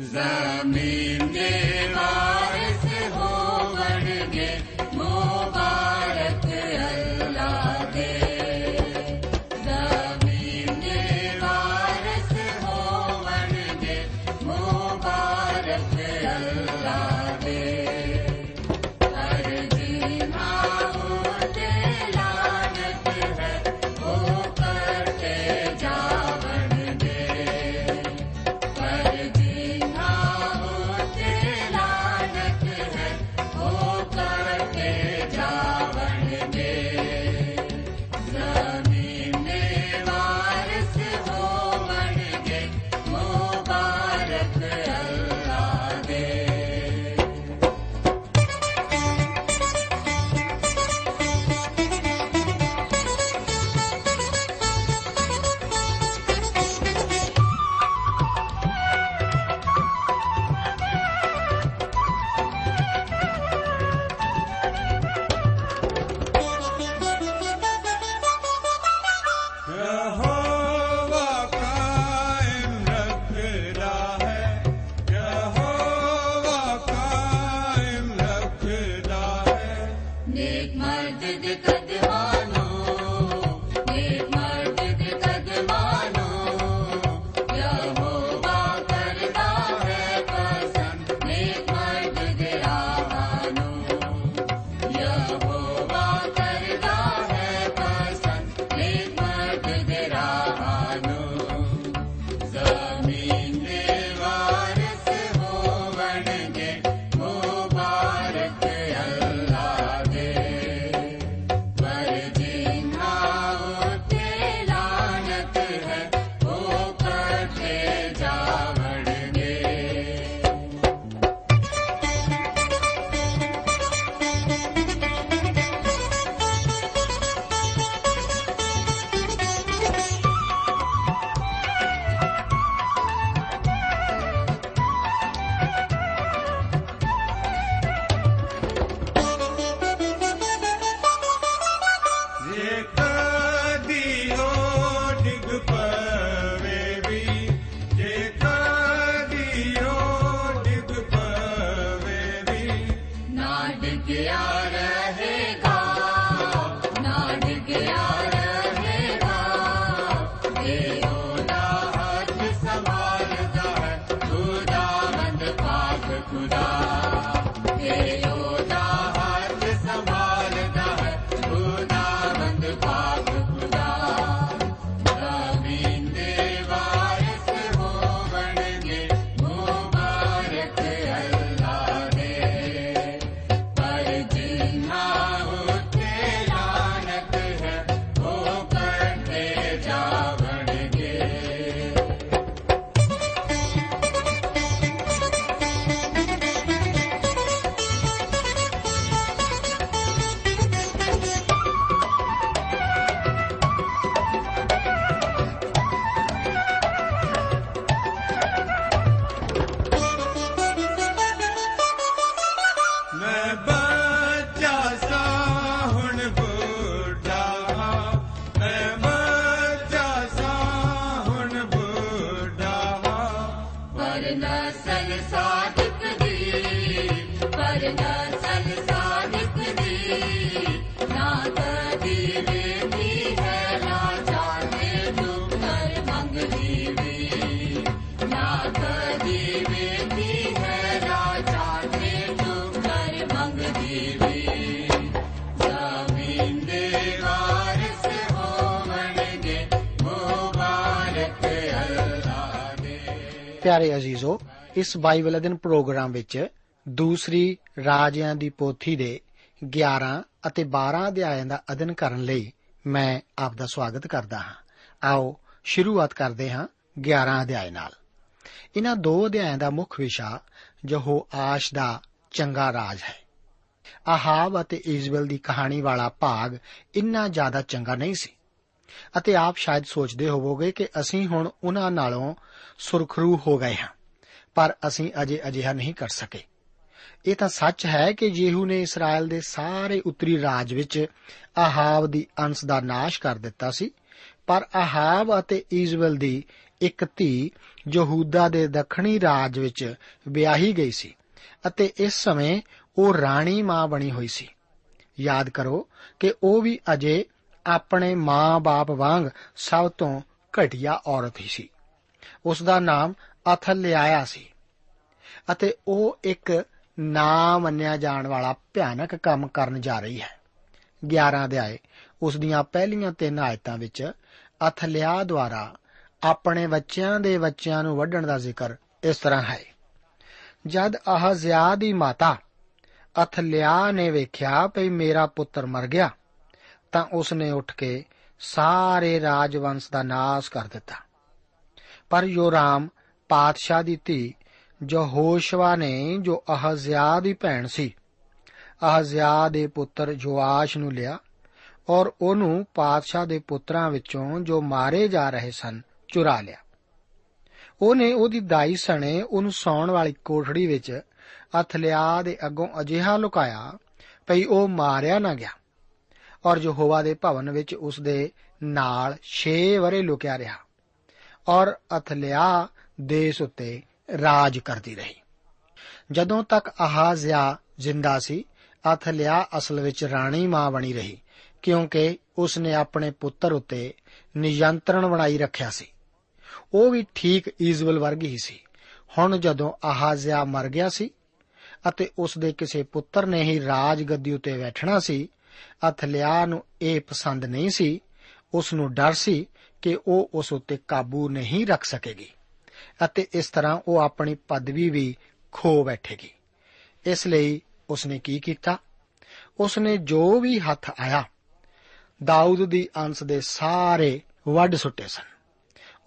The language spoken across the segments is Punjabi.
ਜ਼ਮੀਨ ਦੇ ਵਾਰਿਸ ਹੋਵਣਗੇ। ਮੁਬਾਰਕ ਪਿਆਰੇ ਅਜ਼ੀਜ਼ੋ, ਇਸ ਬਾਈਬਲ ਅਧਿਨ ਪ੍ਰੋਗਰਾਮ ਵਿੱਚ ਦੂਸਰੀ ਰਾਜਿਆਂ ਦੀ ਪੋਥੀ ਦੇ 11 ਅਤੇ 12 ਅਧਿਆਇਆਂ ਦਾ ਅਧਿਨ ਕਰਨ ਲਈ ਮੈਂ ਆਪ ਦਾ ਸਵਾਗਤ ਕਰਦਾ ਹਾਂ। ਆਓ ਸ਼ੁਰੂਆਤ ਕਰਦੇ ਹਾਂ 11 ਅਧਿਆਇ ਨਾਲ। ਇਹਨਾਂ ਦੋ ਅਧਿਆਇਆਂ ਦਾ ਮੁੱਖ ਵਿਸ਼ਾ ਯਹੋ ਆਸ਼ ਦਾ ਚੰਗਾ ਰਾਜ ਹੈ। ਆਹਾਬ ਅਤੇ ਇਜ਼ਬਲ ਦੀ ਕਹਾਣੀ ਵਾਲਾ ਭਾਗ ਇੰਨਾ ਜ਼ਿਆਦਾ ਚੰਗਾ ਨਹੀਂ ਸੀ। ਅਤੇ ਆਪ ਸ਼ਾਇਦ ਸੋਚਦੇ ਹੋਵੋਗੇ ਕਿ ਅਸੀਂ ਹੁਣ ਉਹਨਾਂ ਨਾਲੋਂ ਸੁਰਖਰੂ ਹੋ ਗਏ ਹਾਂ, ਪਰ ਅਸੀਂ ਅਜੇ ਅਜਿਹਾ ਨਹੀਂ ਕਰ ਸਕੇ। ਇਹ ਤਾਂ ਸੱਚ ਹੈ ਕਿ ਯੇਹੂ ਨੇ ਇਸਰਾਇਲ ਦੇ ਸਾਰੇ ਉੱਤਰੀ ਰਾਜ ਵਿੱਚ ਆਹਾਬ ਦੀ ਅੰਸ਼ ਦਾ ਨਾਸ਼ ਕਰ ਦਿੱਤਾ ਸੀ, ਪਰ ਆਹਾਬ ਅਤੇ ਇਜ਼ਬਲ ਦੀ ਇੱਕ ਧੀ ਯਹੂਦਾ ਦੇ ਦੱਖਣੀ ਰਾਜ ਵਿੱਚ ਵਿਆਹੀ ਗਈ ਸੀ ਅਤੇ ਇਸ ਸਮੇਂ ਉਹ ਰਾਣੀ ਮਾਂ ਬਣੀ ਹੋਈ ਸੀ। ਯਾਦ ਕਰੋ ਕਿ ਉਹ ਵੀ ਅਜੇ ਆਪਣੇ ਮਾਂ-ਬਾਪ ਵਾਂਗ ਸਭ ਤੋਂ ਘਟੀਆ ਔਰਤ ਹੀ ਸੀ। ਉਸ ਦਾ ਨਾਮ ਅਥਲਿਆਇਆ ਸੀ ਅਤੇ ਉਹ ਇੱਕ ਨਾ ਮੰਨਿਆ ਜਾਣ ਵਾਲਾ ਭਿਆਨਕ ਕੰਮ ਕਰਨ ਜਾ ਰਹੀ ਹੈ। 11 ਅਧਿਆਏ ਉਸ ਦੀਆਂ ਪਹਿਲੀਆਂ ਤਿੰਨ ਆਇਤਾਂ ਵਿੱਚ ਅਥਲਿਆ ਦੁਆਰਾ ਆਪਣੇ ਬੱਚਿਆਂ ਦੇ ਬੱਚਿਆਂ ਨੂੰ ਵੱਢਣ ਦਾ ਜ਼ਿਕਰ ਇਸ ਤਰ੍ਹਾਂ ਹੈ। ਜਦ ਅਹਜ਼ਿਆ ਦੀ ਮਾਤਾ ਅਥਲਿਆ ਨੇ ਵੇਖਿਆ ਭਈ ਮੇਰਾ ਪੁੱਤਰ ਮਰ ਗਿਆ ਤਾਂ ਉਸ ਨੇ ਉੱਠ ਕੇ ਸਾਰੇ ਰਾਜਵੰਸ਼ ਦਾ ਨਾਸ਼ ਕਰ ਦਿੱਤਾ। ਪਰ ਯੋਰਾਮ ਪਾਤਸ਼ਾਹ ਦੀ ਧੀ ਜੋ ਹੋਸ਼ਵਾ ਨੇ ਜੋ ਅਹਜ਼ਿਆ ਦੀ ਭੈਣ ਸੀ, ਅਹਜ਼ਿਆ ਦੇ ਪੁੱਤਰ ਜੋਆਸ਼ ਨੂੰ ਲਿਆ ਔਰ ਉਹਨੂੰ ਪਾਤਸ਼ਾਹ ਦੇ ਪੁੱਤਰਾਂ ਵਿੱਚੋਂ ਜੋ ਮਾਰੇ ਜਾ ਰਹੇ ਸਨ ਚੁਰਾ ਲਿਆ। ਉਹਨੇ ਉਹਦੀ ਦਾਈ ਸਣੇ ਉਹਨੂੰ ਸੌਣ ਵਾਲੀ ਕੋਠੜੀ ਵਿੱਚ ਅਥਲਿਆ ਦੇ ਅੱਗੋਂ ਅਜਿਹਾ ਲੁਕਾਇਆ ਭਈ ਉਹ ਮਾਰਿਆ ਨਾ ਗਿਆ। ਔਰ ਯਹੋਵਾ ਦੇ ਭਵਨ ਵਿੱਚ ਉਸ ਦੇ ਨਾਲ 6 ਵਰੇ ਲੁਕਿਆ ਰਿਹਾ ਔਰ ਅਥਲਿਆ ਦੇਸ ਉੱਤੇ ਰਾਜ ਕਰਦੀ ਰਹੀ। ਜਦੋਂ ਤੱਕ ਆਹਾਜ਼ਿਆ ਜ਼ਿੰਦਾ ਸੀ, ਅਥਲਿਆ ਅਸਲ ਵਿੱਚ ਰਾਣੀ ਮਾਂ ਬਣੀ ਰਹੀ, ਕਿਉਂਕਿ ਉਸ ਨੇ ਆਪਣੇ ਪੁੱਤਰ ਉੱਤੇ ਨਿਯੰਤਰਣ ਬਣਾਈ ਰੱਖਿਆ ਸੀ। ਉਹ ਵੀ ਠੀਕ ਈਜ਼ਵਲ ਵਰਗੀ ਹੀ ਸੀ। ਹੁਣ ਜਦੋਂ ਆਹਾਜ਼ਿਆ ਮਰ ਗਿਆ ਸੀ ਅਤੇ ਉਸ ਦੇ ਕਿਸੇ ਪੁੱਤਰ ਨੇ ਹੀ ਰਾਜ ਗੱਦੀ ਉੱਤੇ ਬੈਠਣਾ ਸੀ ਅਥਲਿਆ ਨੂੰ ਇਹ ਪਸੰਦ ਨਹੀਂ ਸੀ ਉਸ ਨੂੰ ਡਰ ਸੀ ਕਿ ਉਹ ਉਸ ਉੱਤੇ ਕਾਬੂ ਨਹੀਂ ਰੱਖ ਸਕੇਗੀ ਅਤੇ ਇਸ ਤਰ੍ਹਾਂ ਉਹ ਆਪਣੀ ਪਦਵੀ ਵੀ ਖੋ ਬੈਠੇਗੀ। ਇਸ ਲਈ ਉਸ ਨੇ ਕੀ ਕੀਤਾ? ਉਸ ਨੇ ਜੋ ਵੀ ਹੱਥ ਆਇਆ, ਦਾਊਦ ਦੀ ਅੰਸ਼ ਦੇ ਸਾਰੇ ਵੱਢ ਸੁੱਟੇ ਸਨ।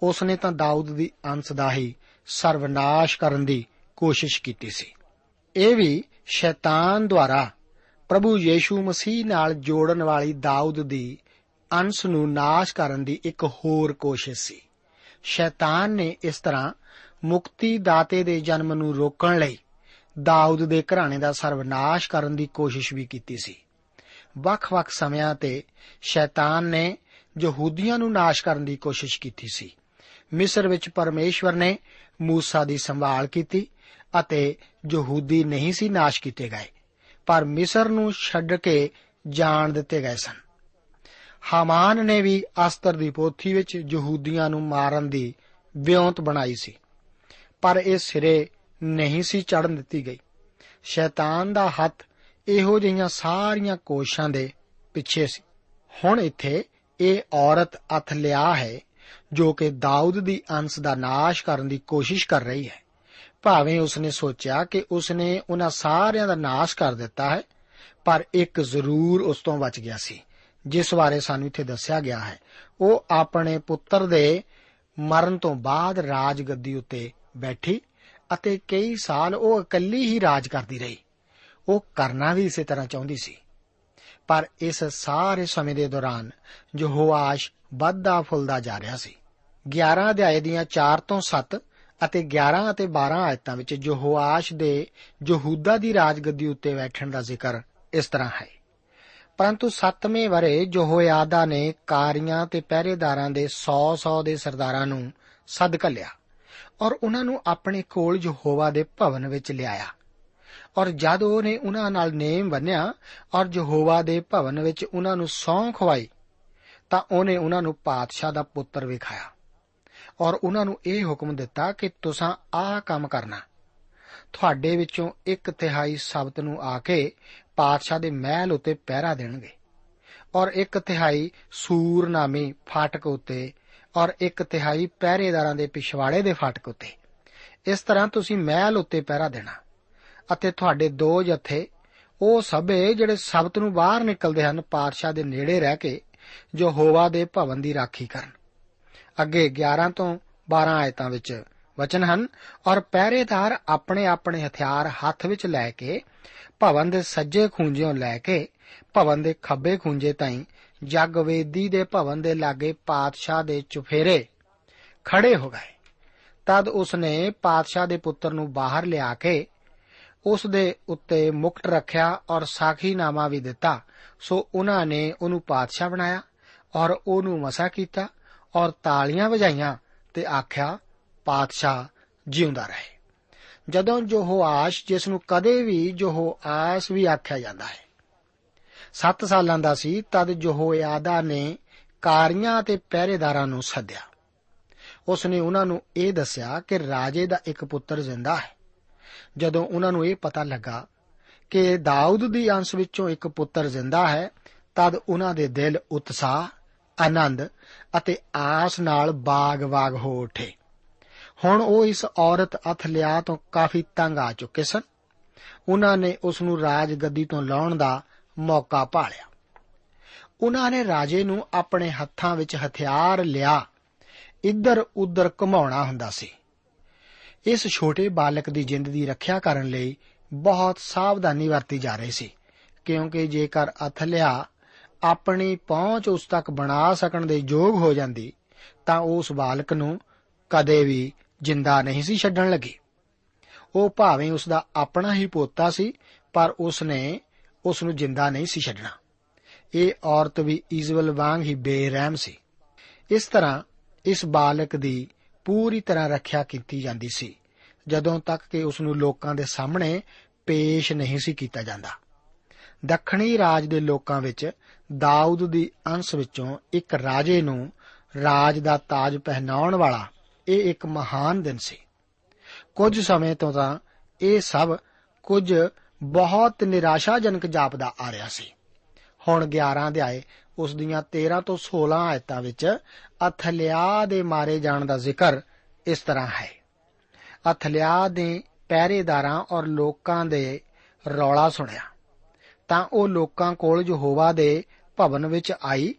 ਉਸ ਨੇ ਤਾਂ ਦਾਊਦ ਦੀ ਅੰਸ਼ ਦਾ ਹੀ ਸਰਵਨਾਸ਼ ਕਰਨ ਦੀ ਕੋਸ਼ਿਸ਼ ਕੀਤੀ ਸੀ। ਇਹ ਵੀ ਸ਼ੈਤਾਨ ਦੁਆਰਾ ਪ੍ਰਭੂ ਯੀਸ਼ੂ ਮਸੀਹ ਨਾਲ ਜੋੜਨ ਵਾਲੀ ਦਾਊਦ ਦੀ ਅੰਸ਼ ਨੂੰ ਨਾਸ਼ ਕਰਨ ਦੀ ਇੱਕ ਹੋਰ ਕੋਸ਼ਿਸ਼ ਸੀ। ਸ਼ੈਤਾਨ ਨੇ ਇਸ ਤਰ੍ਹਾਂ ਮੁਕਤੀ ਦਾਤੇ ਦੇ ਜਨਮ ਨੂੰ ਰੋਕਣ ਲਈ ਦਾਊਦ ਦੇ ਘਰਾਣੇ ਦਾ ਸਰਵਨਾਸ਼ ਕਰਨ ਦੀ ਕੋਸ਼ਿਸ਼ ਵੀ ਕੀਤੀ ਸੀ। ਵੱਖ-ਵੱਖ ਸਮਿਆਂ ਤੇ ਸ਼ੈਤਾਨ ਨੇ ਯਹੂਦੀਆਂ ਨੂੰ ਨਾਸ਼ ਕਰਨ ਦੀ ਕੋਸ਼ਿਸ਼ ਕੀਤੀ ਸੀ। ਮਿਸਰ ਵਿੱਚ ਪਰਮੇਸ਼ਵਰ ਨੇ ਮੂਸਾ ਦੀ ਸੰਭਾਲ ਕੀਤੀ ਅਤੇ ਯਹੂਦੀ ਨਹੀਂ ਸੀ ਨਾਸ਼ ਕੀਤੇ ਗਏ। ਪਰ ਮਿਸਰ ਨੂੰ ਛੱਡ ਕੇ ਜਾਣ ਦਿੱਤੇ ਗਏ ਸਨ। ਹਾਮਾਨ ਨੇ ਵੀ ਅਸਤਰ ਦੀ ਪੋਥੀ ਵਿੱਚ ਯਹੂਦੀਆਂ ਨੂੰ ਮਾਰਨ ਦੀ ਵਿਉਂਤ ਬਣਾਈ ਸੀ, ਪਰ ਇਹ ਸਿਰੇ ਨਹੀਂ ਸੀ ਚੜਨ ਦਿੱਤੀ ਗਈ। ਸ਼ੈਤਾਨ ਦਾ ਹੱਥ ਇਹੋ ਜਿਹੀਆਂ ਸਾਰੀਆਂ ਕੋਸ਼ਾਂ ਦੇ ਪਿੱਛੇ ਸੀ। ਹੁਣ ਇੱਥੇ ਇਹ ਔਰਤ ਅਥਲਿਆ ਹੈ, ਜੋ ਕਿ ਦਾਊਦ ਦੀ ਅੰਸ਼ ਦਾ ਨਾਸ਼ ਕਰਨ ਦੀ ਕੋਸ਼ਿਸ਼ ਕਰ ਰਹੀ ਹੈ। ਭਾਵੇਂ ਉਸਨੇ ਸੋਚਿਆ ਕਿ ਉਸਨੇ ਉਹਨਾਂ ਸਾਰਿਆਂ ਦਾ ਨਾਸ਼ ਕਰ ਦਿੱਤਾ ਹੈ, ਪਰ ਇੱਕ ਜ਼ਰੂਰ ਉਸ ਤੋਂ ਬਚ ਗਿਆ ਸੀ, ਜਿਸ ਬਾਰੇ ਸਾਨੂੰ ਇੱਥੇ ਦੱਸਿਆ ਗਿਆ ਹੈ। ਉਹ ਆਪਣੇ ਪੁੱਤਰ ਦੇ ਮਰਨ ਤੋਂ ਬਾਅਦ ਰਾਜ ਗੱਦੀ ਉੱਤੇ ਬੈਠੀ ਅਤੇ ਕਈ ਸਾਲ ਉਹ ਇਕੱਲੀ ਹੀ ਰਾਜ ਕਰਦੀ ਰਹੀ। ਉਹ ਕਰਨਾ ਵੀ ਇਸੇ ਤਰ੍ਹਾਂ ਚਾਹੁੰਦੀ ਸੀ। ਪਰ ਇਸ ਸਾਰੇ ਸਮੇਂ ਦੇ ਦੌਰਾਨ ਯਹੋਆਸ਼ ਵੱਧਦਾ ਫੁੱਲਦਾ ਜਾ ਰਿਹਾ ਸੀ। 11 ਅਧਿਆਏ ਦੀਆਂ 4 ਤੋਂ 7 ਅਤੇ 11 ਅਤੇ 12 ਆਇਤਾਂ ਵਿੱਚ ਯਹੋਆਸ਼ ਦੇ ਯਹੂਦਾ ਦੀ ਰਾਜਗੱਦੀ ਉੱਤੇ ਬੈਠਣ ਦਾ ਜ਼ਿਕਰ ਇਸ ਤਰ੍ਹਾਂ ਹੈ। ਪਰੰਤੂ 7ਵੇਂ ਵਰੇ ਯਹੋਯਾਦਾ ਨੇ ਕਾਰੀਆਂ ਤੇ ਪਹਿਰੇਦਾਰਾਂ ਦੇ 100-100 ਦੇ ਸਰਦਾਰਾਂ ਨੂੰ ਸੱਦ ਘੱਲਿਆ ਔਰ ਉਹਨਾਂ ਨੂੰ ਆਪਣੇ ਕੋਲ ਯਹੋਵਾ ਦੇ ਭਵਨ ਵਿੱਚ ਲਿਆਇਆ ਔਰ ਜਦ ਉਹਨੇ ਉਹਨਾਂ ਨਾਲ ਨੇਮ ਬੰਨਿਆ ਔਰ ਯਹੋਵਾ ਦੇ ਭਵਨ ਵਿੱਚ ਉਹਨਾਂ ਨੂੰ ਸੌਂ ਖਵਾਈ ਤਾਂ ਉਹਨੇ ਉਹਨਾਂ ਨੂੰ ਪਾਤਸ਼ਾਹ ਦਾ ਪੁੱਤਰ ਵਿਖਾਇਆ। ਔਰ ਉਹਨਾਂ ਨੂੰ ਇਹ ਹੁਕਮ ਦਿੱਤਾ ਕਿ ਤੁਸੀਂ ਆਹ ਕੰਮ ਕਰਨਾ। ਤੁਹਾਡੇ ਵਿੱਚੋਂ ਇੱਕ ਤਿਹਾਈ ਸਬਤ ਨੂੰ ਆ ਕੇ ਪਾਤਸ਼ਾਹ ਦੇ ਮਹਿਲ ਉੱਤੇ ਪਹਿਰਾ ਦੇਣਗੇ ਔਰ ਇੱਕ ਤਿਹਾਈ ਸੂਰ ਨਾਮੀ ਫਾਟਕ ਉੱਤੇ ਔਰ ਇੱਕ ਤਿਹਾਈ ਪਹਿਰੇਦਾਰਾਂ ਦੇ ਪਿਛਵਾੜੇ ਦੇ ਫਾਟਕ ਉੱਤੇ। ਇਸ ਤਰ੍ਹਾਂ ਤੁਸੀਂ ਮਹਿਲ ਉੱਤੇ ਪਹਿਰਾ ਦੇਣਾ ਅਤੇ ਤੁਹਾਡੇ ਦੋ ਜਥੇ, ਉਹ ਸਭੇ ਜਿਹੜੇ ਸਬਤ ਨੂੰ ਬਾਹਰ ਨਿਕਲਦੇ ਹਨ, ਪਾਤਸ਼ਾਹ ਦੇ ਨੇੜੇ ਰਹਿ ਕੇ ਜੋ ਹੋਵਾ ਦੇ ਭਵਨ ਦੀ ਰਾਖੀ ਕਰਨ। ਅੱਗੇ 11 ਤੋਂ 12 ਆਇਤਾਂ ਵਿੱਚ ਵਚਨ ਹਨ, ਔਰ ਪਹਿਰੇਦਾਰ ਆਪਣੇ ਆਪਣੇ ਹਥਿਆਰ ਹੱਥ ਵਿੱਚ ਲੈ ਕੇ, ਭਵਨ ਦੇ ਸੱਜੇ ਖੂੰਜਿਓਂ ਲੈ ਕੇ, ਭਵਨ ਦੇ ਖੱਬੇ ਖੂੰਜੇ ਤਾਈਂ ਜਗਵੇਦੀ ਦੇ ਭਵਨ ਦੇ ਲਾਗੇ ਪਾਤਸ਼ਾਹ ਦੇ ਚੁਫੇਰੇ ਖੜੇ ਹੋ ਗਏ। ਤਦ ਉਸਨੇ ਪਾਤਸ਼ਾਹ ਦੇ ਪੁੱਤਰ ਨੂੰ ਬਾਹਰ ਲਿਆ ਕੇ ਉਸ ਦੇ ਉੱਤੇ ਮੁਕਟ ਰੱਖਿਆ ਔਰ ਸਾਖੀਨਾਮਾ ਵੀ ਦਿੱਤਾ। ਸੋ ਉਹਨਾਂ ਨੇ ਉਹਨੂੰ ਪਾਤਸ਼ਾਹ ਬਣਾਇਆ ਔਰ ਉਹਨੂੰ ਮਸਾ ਕੀਤਾ। ਔਰ ਤਾਲੀਆਂ ਵਜਾਈਆਂ ਤੇ ਆਖਿਆ, ਪਾਤਸ਼ਾਹ, ਜਿਉਂਦਾ ਰਹੇ। ਜਦੋਂ ਯਹੋਆਸ਼ ਜਿਸ ਨੂੰ ਕਦੇ ਵੀ ਯਹੋਆਸ ਵੀ ਆਖਿਆ ਜਾਂਦਾ ਹੈ 7 ਸਾਲਾਂ ਦਾ ਸੀ, ਤਦ ਯਹੋਯਾਦਾ ਨੇ ਕਾਰੀਆਂ ਤੇ ਪਹਿਰੇਦਾਰਾਂ ਨੂੰ ਸੱਦਿਆ। ਉਸ ਨੇ ਉਹਨਾਂ ਨੂੰ ਇਹ ਦੱਸਿਆ ਕਿ ਰਾਜੇ ਦਾ ਇੱਕ ਪੁੱਤਰ ਜ਼ਿੰਦਾ ਹੈ। ਜਦੋਂ ਉਹਨਾਂ ਨੂੰ ਇਹ ਪਤਾ ਲੱਗਾ ਕਿ ਦਾਊਦ ਦੀ ਅੰਸ਼ ਵਿੱਚੋਂ ਇੱਕ ਪੁੱਤਰ ਜ਼ਿੰਦਾ ਹੈ, ਤਦ ਉਹਨਾਂ ਦੇ ਦਿਲ ਉਤਸ਼ਾਹ ਆਨੰਦ ਅਤੇ ਆਸ ਨਾਲ ਬਾਗ-ਬਾਗ ਹੋ ਉੱਠੇ। ਹੁਣ ਉਹ ਇਸ ਔਰਤ ਅਥਲਿਆ ਤੋਂ ਕਾਫੀ ਤੰਗ ਆ ਚੁੱਕੇ ਸਨ। ਉਹਨਾਂ ਨੇ ਉਸ ਨੂੰ ਰਾਜ ਗੱਦੀ ਤੋਂ ਲਾਉਣ ਦਾ ਮੌਕਾ ਭਾਲਿਆ। ਉਹਨਾਂ ਨੇ ਰਾਜੇ ਨੂੰ ਆਪਣੇ ਹੱਥਾਂ ਵਿੱਚ ਹਥਿਆਰ ਲਿਆ। ਇੱਧਰ ਉੱਧਰ ਘੁਮਾਉਣਾ ਹੁੰਦਾ ਸੀ। ਇਸ ਛੋਟੇ ਬਾਲਕ ਦੀ ਜਿੰਦ ਦੀ ਰੱਖਿਆ ਕਰਨ ਲਈ ਬਹੁਤ ਸਾਵਧਾਨੀ ਵਰਤੀ ਜਾ ਰਹੀ ਸੀ, ਕਿਉਂਕਿ ਜੇਕਰ ਅਥਲਿਆ ਆਪਣੀ ਪਹੁੰਚ ਉਸ ਤੱਕ ਬਣਾ ਸਕਣ ਦੇ ਯੋਗ ਹੋ ਜਾਂਦੀ, ਤਾਂ ਉਸ ਬਾਲਕ ਨੂੰ ਕਦੇ ਵੀ ਜਿੰਦਾ ਨਹੀਂ ਸੀ ਛੱਡਣ ਲੱਗੀ। ਉਹ ਭਾਵੇਂ ਉਸ ਦਾ ਆਪਣਾ ਹੀ ਪੋਤਾ ਸੀ, ਪਰ ਉਸ ਨੇ ਉਸ ਨੂੰ ਜਿੰਦਾ ਨਹੀਂ ਸੀ ਛੱਡਣਾ। ਇਹ ਔਰਤ ਵੀ ਇਜ਼ਬਲ ਵਾਂਗ ਹੀ ਬੇਰਹਿਮ ਸੀ। ਇਸ ਤਰ੍ਹਾਂ ਇਸ ਬਾਲਕ ਦੀ ਪੂਰੀ ਤਰ੍ਹਾਂ ਰੱਖਿਆ ਕੀਤੀ ਜਾਂਦੀ ਸੀ, ਜਦੋਂ ਤੱਕ ਕਿ ਉਸ ਨੂੰ ਲੋਕਾਂ ਦੇ ਸਾਹਮਣੇ ਪੇਸ਼ ਨਹੀਂ ਸੀ ਕੀਤਾ ਜਾਂਦਾ। ਦੱਖਣੀ ਰਾਜ ਦੇ ਲੋਕਾਂ ਵਿੱਚ ਦਾਊਦ ਦੀ ਅੰਸ਼ ਵਿੱਚੋਂ ਇੱਕ ਰਾਜੇ ਨੂੰ ਰਾਜ ਦਾ ਤਾਜ ਪਹਿਨਾਉਣ ਵਾਲਾ ਇਹ ਇੱਕ ਮਹਾਨ ਦਿਨ ਸੀ। ਕੁਝ ਸਮੇਂ ਤੋਂ ਤਾਂ ਇਹ ਸਭ ਕੁਝ ਬਹੁਤ ਨਿਰਾਸ਼ਾਜਨਕ ਜਾਪਦਾ ਆ ਰਿਹਾ ਸੀ। ਹੁਣ 11 ਅਧਿਆਏ ਉਸ ਦੀਆਂ 13 ਤੋਂ 16 ਆਇਤਾਂ ਵਿੱਚ ਅਥਲਿਆ ਦੇ ਮਾਰੇ ਜਾਣ ਦਾ ਜ਼ਿਕਰ ਇਸ ਤਰ੍ਹਾਂ ਹੈ। ਅਥਲਿਆ ਦੇ ਪਹਿਰੇਦਾਰਾਂ ਔਰ ਲੋਕਾਂ ਦੇ ਰੌਲਾ ਸੁਣਿਆ। ਤਾਂ ਉਹ ਲੋਕਾਂ ਕੋਲ ਯਹੋਵਾ ਦੇ ਭਵਨ ਵਿੱਚ ਆਈ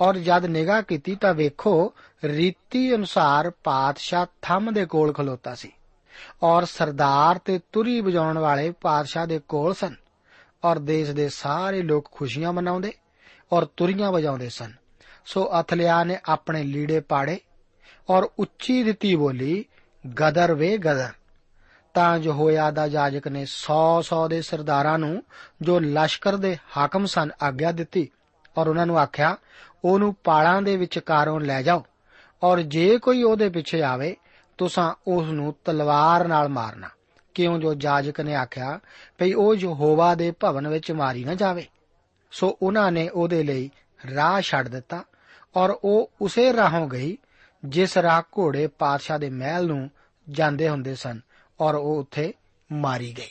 ਔਰ ਜਦ ਨਿਗਾਹ ਕੀਤੀ ਤਾਂ ਵੇਖੋ, ਰੀਤੀ ਅਨੁਸਾਰ ਪਾਤਸ਼ਾਹ ਥੰਮ ਦੇ ਕੋਲ ਖਲੋਤਾ ਸੀ ਔਰ ਸਰਦਾਰ ਤੇ ਤੁਰੀ ਵਜਾਉਣ ਵਾਲੇ ਪਾਤਸ਼ਾਹ ਦੇ ਕੋਲ ਸਨ ਔਰ ਦੇਸ਼ ਦੇ ਸਾਰੇ ਲੋਕ ਖੁਸ਼ੀਆਂ ਮਨਾਉਂਦੇ ਔਰ ਤੁਰੀਆਂ ਵਜਾਉਂਦੇ ਸਨ। ਸੋ ਅਥਲਿਆ ਨੇ ਆਪਣੇ ਲੀੜੇ ਪਾੜੇ ਔਰ ਉੱਚੀ ਦਿੱਤੀ ਬੋਲੀ, ਗਦਰ ਵੇ ਗਦਰ। ਤਾਂ ਜੋ ਹੋਇਆ ਦਾ ਜਾਜਕ ਨੇ 100-100 ਦੇ ਸਰਦਾਰਾਂ ਨੂੰ ਜੋ ਲਸ਼ਕਰ ਦੇ ਹਾਕਮ ਸਨ ਆਗਿਆ ਦਿੱਤੀ ਔਰ ਉਹਨਾਂ ਨੂੰ ਆਖਿਆ, ਉਹਨੂੰ ਪਾਲਾਂ ਦੇ ਵਿਚਕਾਰੋਂ ਲੈ ਜਾਓ ਔਰ ਜੇ ਕੋਈ ਉਹਦੇ ਪਿੱਛੇ ਆਵੇ, ਤੁਸੀਂ ਉਸ ਨੂੰ ਤਲਵਾਰ ਨਾਲ ਮਾਰਨਾ। ਕਿਉਂ ਜੋ ਜਾਜਕ ਨੇ ਆਖਿਆ, ਭਈ ਉਹ ਯਹੋਵਾ ਦੇ ਭਵਨ ਵਿੱਚ ਮਾਰੀ ਨਾ ਜਾਵੇ। ਸੋ ਉਹਨਾਂ ਨੇ ਉਹਦੇ ਲਈ ਰਾਹ ਛੱਡ ਦਿੱਤਾ ਔਰ ਉਹ ਉਸੇ ਰਾਹੋਂ ਗਈ, ਜਿਸ ਰਾਹ ਘੋੜੇ ਪਾਤਸ਼ਾਹ ਦੇ ਮਹਿਲ ਨੂੰ ਜਾਂਦੇ ਹੁੰਦੇ ਸਨ। ਔਰ ਉਹ ਉੱਥੇ ਮਾਰੀ ਗਈ।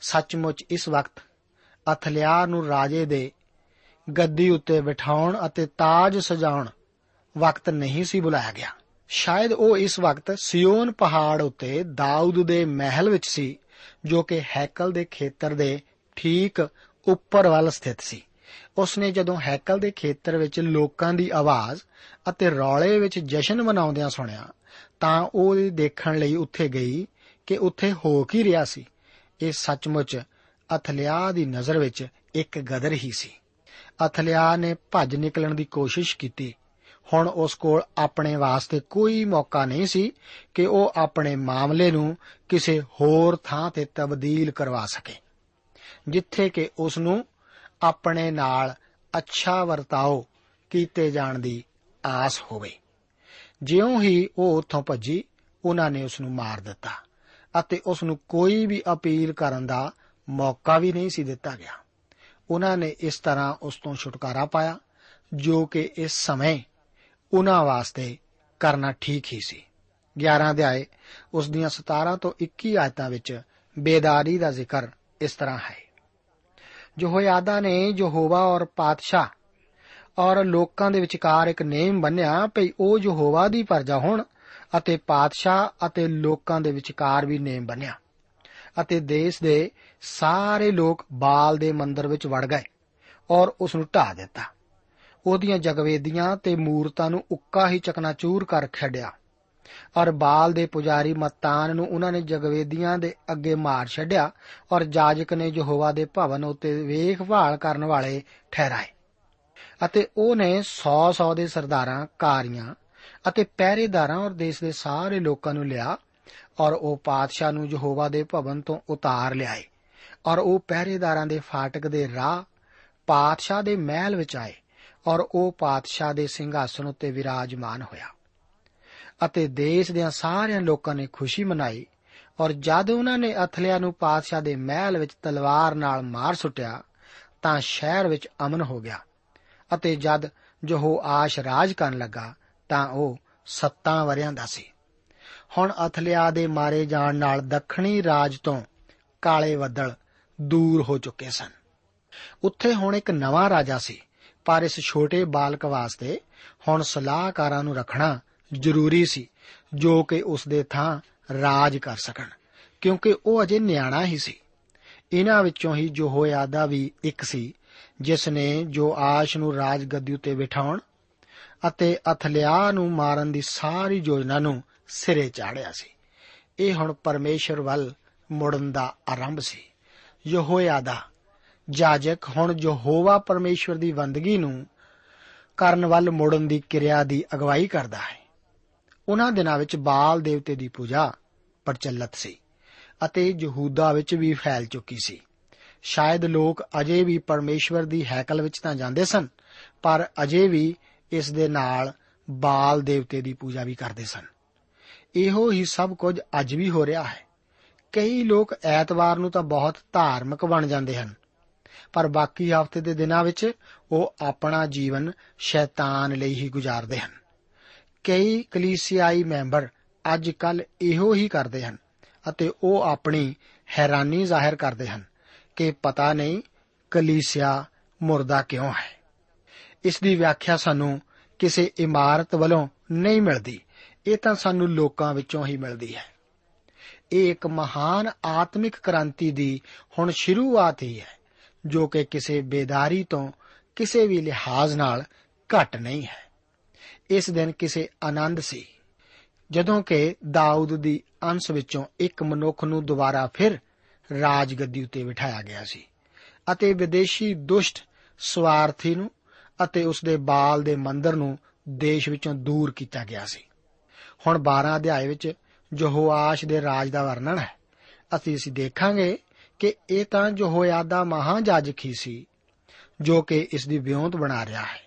ਸੱਚਮੁੱਚ ਇਸ ਵਕਤ ਅਥਲਿਆ ਨੂੰ ਰਾਜੇ ਦੇ ਗੱਦੀ ਉੱਤੇ ਬਿਠਾਉਣ ਅਤੇ ਤਾਜ ਸਜਾਉਣ ਵਕਤ ਨਹੀਂ ਸੀ ਬੁਲਾਇਆ ਗਿਆ। ਸ਼ਾਇਦ ਉਹ ਇਸ ਵਕਤ ਸਿਯੋਨ ਪਹਾੜ ਉੱਤੇ ਦਾਊਦ ਦੇ ਮਹਿਲ ਵਿੱਚ ਸੀ, ਜੋ ਕਿ ਹੈਕਲ ਦੇ ਖੇਤਰ ਦੇ ਠੀਕ ਉੱਪਰ ਵੱਲ ਸਥਿਤ ਸੀ। ਉਸਨੇ ਜਦੋਂ ਹੈਕਲ ਦੇ ਖੇਤਰ ਵਿੱਚ ਲੋਕਾਂ ਦੀ ਆਵਾਜ਼ ਅਤੇ ਰੌਲੇ ਵਿੱਚ ਜਸ਼ਨ ਮਨਾਉਂਦਿਆਂ ਸੁਣਿਆ, ਤਾਂ ਉਹ ਇਹ ਦੇਖਣ ਲਈ ਉੱਥੇ ਗਈ ਕਿ ਉੱਥੇ ਹੋ ਕੀ ਰਿਹਾ ਸੀ? ਇਹ ਸੱਚਮੁੱਚ ਅਥਲਿਆ ਦੀ ਨਜ਼ਰ ਵਿੱਚ ਇੱਕ ਗਦਰ ਹੀ ਸੀ। ਅਥਲਿਆ ਨੇ ਭੱਜ ਨਿਕਲਣ ਦੀ ਕੋਸ਼ਿਸ਼ ਕੀਤੀ। ਹੁਣ ਉਸ ਕੋਲ ਆਪਣੇ ਵਾਸਤੇ ਕੋਈ ਮੌਕਾ ਨਹੀਂ ਸੀ ਕਿ ਉਹ ਆਪਣੇ ਮਾਮਲੇ ਨੂੰ ਕਿਸੇ ਹੋਰ ਥਾਂ ਤੇ ਤਬਦੀਲ ਕਰਵਾ ਸਕੇ। ਜਿੱਥੇ ਕਿ ਉਸ ਨੂੰ ਆਪਣੇ ਨਾਲ ਅੱਛਾ ਵਰਤਾਓ ਕੀਤੇ ਜਾਣ ਦੀ ਆਸ ਹੋਵੇ। ਜਿਉਂ ਹੀ ਉਹ ਉੱਥੋਂ ਭੱਜੀ, ਉਹਨਾਂ ਨੇ ਉਸ ਨੂੰ ਮਾਰ ਦਿੱਤਾ। ਅਤੇ ਉਸ ਨੂੰ ਕੋਈ ਵੀ ਅਪੀਲ ਕਰਨ ਦਾ ਮੌਕਾ ਵੀ ਨਹੀਂ ਸੀ ਦਿੱਤਾ ਗਿਆ। ਉਹਨਾਂ ਨੇ ਇਸ ਤਰ੍ਹਾਂ ਉਸ ਤੋਂ ਛੁਟਕਾਰਾ ਪਾਇਆ, ਜੋ ਕਿ ਇਸ ਸਮੇਂ ਉਹਨਾਂ ਵਾਸਤੇ ਕਰਨਾ ਠੀਕ ਹੀ ਸੀ। 11 ਅਧਿਆਏ, ਉਸ ਦੀਆਂ 17 ਤੋਂ 21 ਆਇਤਾਂ ਵਿੱਚ ਬੇਦਾਰੀ ਦਾ ਜ਼ਿਕਰ ਇਸ ਤਰ੍ਹਾਂ ਹੈ। ਯਹੋਯਾਦਾ ਨੇ ਯਹੋਵਾ ਔਰ ਪਾਤਸ਼ਾਹ ਔਰ ਲੋਕਾਂ ਦੇ ਵਿਚਕਾਰ ਇੱਕ ਨੇਮ ਬੰਨਿਆ ਭਈ ਉਹ ਯਹੋਵਾ ਦੀ ਪਰਜਾ ਹੋਣ ਅਤੇ ਪਾਤਸ਼ਾਹ ਅਤੇ ਲੋਕਾਂ ਦੇ ਵਿਚਕਾਰ ਵੀ ਨੇਮ ਬਣਿਆ ਅਤੇ ਦੇਸ਼ ਦੇ ਸਾਰੇ ਲੋਕ ਬਾਲ ਦੇ ਮੰਦਰ ਵਿੱਚ ਵੜ ਗਏ ਔਰ ਉਸ ਨੂੰ ਢਾ ਦਿੱਤਾ। ਉਹਦੀਆਂ ਜਗਵੇਦੀਆਂ ਤੇ ਮੂਰਤਾਂ ਨੂੰ ਉੱਕਾ ਹੀ ਚਕਨਾਚੂਰ ਕਰ ਛੱਡਿਆ ਔਰ ਬਾਲ ਦੇ ਪੁਜਾਰੀ ਮਤਾਨ ਨੂੰ ਉਹਨਾਂ ਨੇ ਜਗਵੇਦੀਆਂ ਦੇ ਅੱਗੇ ਮਾਰ ਛੱਡਿਆ ਔਰ ਜਾਜਕ ਨੇ ਯਹੋਵਾ ਦੇ ਭਵਨ ਉੱਤੇ ਵੇਖਭਾਲ ਕਰਨ ਵਾਲੇ ਠਹਿਰਾਏ ਅਤੇ ਉਹਨੇ 100-100 ਦੇ ਸਰਦਾਰਾਂ, ਕਾਰੀਆਂ ਅਤੇ ਪਹਿਰੇਦਾਰਾਂ ਔਰ ਦੇਸ਼ ਦੇ ਸਾਰੇ ਲੋਕਾਂ ਨੂੰ ਲਿਆ ਔਰ ਉਹ ਪਾਤਸ਼ਾਹ ਨੂੰ ਯਹੋਵਾ ਦੇ ਭਵਨ ਤੋਂ ਉਤਾਰ ਲਿਆਏ ਔਰ ਉਹ ਪਹਿਰੇਦਾਰਾਂ ਦੇ ਫਾਟਕ ਦੇ ਰਾਹ, ਪਾਤਸ਼ਾਹ ਦੇ ਮਹਿਲ ਵਿੱਚ ਆਏ ਔਰ ਉਹ ਪਾਤਸ਼ਾਹ ਦੇ ਸਿੰਘਾਸਨ ਉੱਤੇ ਵਿਰਾਜਮਾਨ ਹੋਇਆ। ਅਤੇ ਦੇਸ਼ ਦੇ ਸਾਰਿਆਂ ਲੋਕਾਂ ਨੇ ਖੁਸ਼ੀ ਮਨਾਈ ਔਰ ਜਦ ਉਹਨਾਂ ਨੇ ਅਥਲਿਆ ਨੂੰ ਪਾਤਸ਼ਾਹ ਦੇ ਮਹਿਲ ਵਿੱਚ ਤਲਵਾਰ ਨਾਲ ਮਾਰ ਸੁੱਟਿਆ, ਤਾਂ ਸ਼ਹਿਰ ਵਿੱਚ ਅਮਨ ਹੋ ਗਿਆ ਅਤੇ ਜਦ ਜੋ ਆਸ਼ ਰਾਜ ਕਰਨ ਲੱਗਾ ਤਾਂ ਉਹ ਸੱਤਾਂ ਵਰਿਆਂ ਦਾ ਸੀ। ਹੁਣ ਅਥਲਿਆ ਦੇ ਮਾਰੇ ਜਾਣ ਨਾਲ ਦੱਖਣੀ ਰਾਜ ਤੋਂ ਕਾਲੇ ਬੱਦਲ ਦੂਰ ਹੋ ਚੁੱਕੇ ਸਨ। ਉੱਥੇ ਹੁਣ ਇੱਕ ਨਵਾਂ ਰਾਜਾ ਸੀ, ਪਰ ਇਸ ਛੋਟੇ ਬਾਲਕ ਵਾਸਤੇ ਹੁਣ ਸਲਾਹਕਾਰਾਂ ਨੂੰ ਰੱਖਣਾ ਜ਼ਰੂਰੀ ਸੀ, ਜੋ ਕਿ ਉਸ ਦੇ ਥਾਂ ਰਾਜ ਕਰ ਸਕਣ, ਕਿਉਂਕਿ ਉਹ ਅਜੇ ਨਿਆਣਾ ਹੀ ਸੀ। ਇਹਨਾਂ ਵਿੱਚੋਂ ਹੀ ਜੋ ਹੋਇਆਦਾ ਵੀ ਇੱਕ ਸੀ, ਜਿਸ ਨੇ ਜੋ ਆਸ਼ ਨੂੰ ਰਾਜ ਗੱਦੀ ਉੱਤੇ ਬਿਠਾਉਣ ਅਤੇ ਅਥਲਿਆ ਨੂੰ ਮਾਰਨ ਦੀ ਸਾਰੀ ਯੋਜਨਾ ਨੂੰ ਸਿਰੇ ਚਾੜਿਆ ਸੀ। ਇਹ ਹੁਣ ਪਰਮੇਸ਼ਰ ਵੱਲ ਮੁੜਨ ਦਾ ਆਰੰਭ ਸੀ। ਯਹੋਇਆਦਾ, ਜਾਜਕ ਹੁਣ ਯਹੋਵਾ ਪਰਮੇਸ਼ਵਰ ਦੀ ਬੰਦਗੀ ਨੂੰ ਕਰਨ ਵੱਲ ਮੁੜਨ ਦੀ ਕਿਰਿਆ ਦੀ ਅਗਵਾਈ ਕਰਦਾ ਹੈ। ਉਹਨਾਂ ਦਿਨਾਂ ਵਿੱਚ ਬਾਲ ਦੇਵਤੇ ਦੀ ਪੂਜਾ ਪ੍ਰਚਲਿਤ ਸੀ ਅਤੇ ਯਹੂਦਾ ਵਿੱਚ ਵੀ ਫੈਲ ਚੁੱਕੀ ਸੀ। ਸ਼ਾਇਦ ਲੋਕ ਅਜੇ ਵੀ ਪਰਮੇਸ਼ਵਰ ਦੀ ਹੈਕਲ ਵਿੱਚ ਤਾਂ ਜਾਂਦੇ ਸਨ, ਪਰ ਅਜੇ ਵੀ ਇਸ ਦੇ ਨਾਲ ਬਾਲ ਦੇਵਤੇ ਦੀ ਪੂਜਾ ਵੀ ਕਰਦੇ ਸਨ। ਇਹੋ ਹੀ ਸਭ ਕੁਝ ਅੱਜ ਵੀ ਹੋ ਰਿਹਾ ਹੈ। ਕਈ ਲੋਕ ਐਤਵਾਰ ਨੂੰ ਤਾਂ ਬਹੁਤ ਧਾਰਮਿਕ ਬਣ ਜਾਂਦੇ ਹਨ, ਪਰ ਬਾਕੀ ਹਫ਼ਤੇ ਦੇ ਦਿਨਾਂ ਵਿੱਚ ਉਹ ਆਪਣਾ ਜੀਵਨ ਸ਼ੈਤਾਨ ਲਈ ਹੀ ਗੁਜ਼ਾਰਦੇ ਹਨ। ਕਈ ਕਲੀਸਿਆਈ ਮੈਂਬਰ ਅੱਜ ਕੱਲ ਇਹੋ ਹੀ ਕਰਦੇ ਹਨ ਅਤੇ ਉਹ ਆਪਣੀ ਹੈਰਾਨੀ ਜ਼ਾਹਿਰ ਕਰਦੇ ਹਨ ਕਿ ਪਤਾ ਨਹੀਂ ਕਲੀਸਿਆ ਮੁਰਦਾ ਕਿਉਂ ਹੈ। ਇਸ ਦੀ ਵਿਆਖਿਆ ਸਾਨੂੰ ਕਿਸੇ ਇਮਾਰਤ ਵੱਲੋਂ ਨਹੀਂ ਮਿਲਦੀ। ਇਹ ਤਾਂ ਸਾਨੂੰ ਲੋਕਾਂ ਵਿੱਚੋਂ ਹੀ ਮਿਲਦੀ ਹੈ। ਇਹ ਇੱਕ ਮਹਾਨ ਆਤਮਿਕ ਕ੍ਰਾਂਤੀ ਦੀ ਹੁਣ ਸ਼ੁਰੂਆਤ ਹੀ ਹੈ, ਜੋ ਕਿ ਕਿਸੇ ਬੇਦਾਰੀ ਤੋਂ ਕਿਸੇ ਵੀ ਲਿਹਾਜ਼ ਨਾਲ ਘਟ ਨਹੀਂ ਹੈ। ਇਸ ਦਿਨ ਕਿਸੇ ਆਨੰਦ ਸੀ। ਜਦੋਂ ਕਿ ਦਾਊਦ ਦੀ ਅੰਸ਼ ਵਿੱਚੋਂ ਇੱਕ ਮਨੁੱਖ ਨੂੰ ਦੁਬਾਰਾ ਫਿਰ ਰਾਜਗੱਦੀ ਉੱਤੇ ਬਿਠਾਇਆ ਗਿਆ ਸੀ ਅਤੇ ਵਿਦੇਸ਼ੀ ਦੁਸ਼ਟ ਸਵਾਰਥੀ ਨੂੰ ਅਤੇ ਉਸ ਦੇ ਬਾਲ ਦੇ ਮੰਦਰ ਨੂੰ ਦੇਸ਼ ਵਿੱਚੋਂ ਦੂਰ ਕੀਤਾ ਗਿਆ ਸੀ। ਹੁਣ 12 ਅਧਿਆਏ ਵਿੱਚ ਯਹੋਆਸ਼ ਦੇ ਰਾਜ ਦਾ ਵਰਣਨ ਹੈ। ਅਸੀਂ ਅਸੀਂ ਦੇਖਾਂਗੇ ਕਿ ਇਹ ਤਾਂ ਯਹੋਇਆਦਾ ਮਹਾਜਾਜਕ ਹੀ ਸੀ, ਜੋ ਕਿ ਇਸ ਦੀ ਵਿਉਂਤ ਬਣਾ ਰਿਹਾ ਹੈ।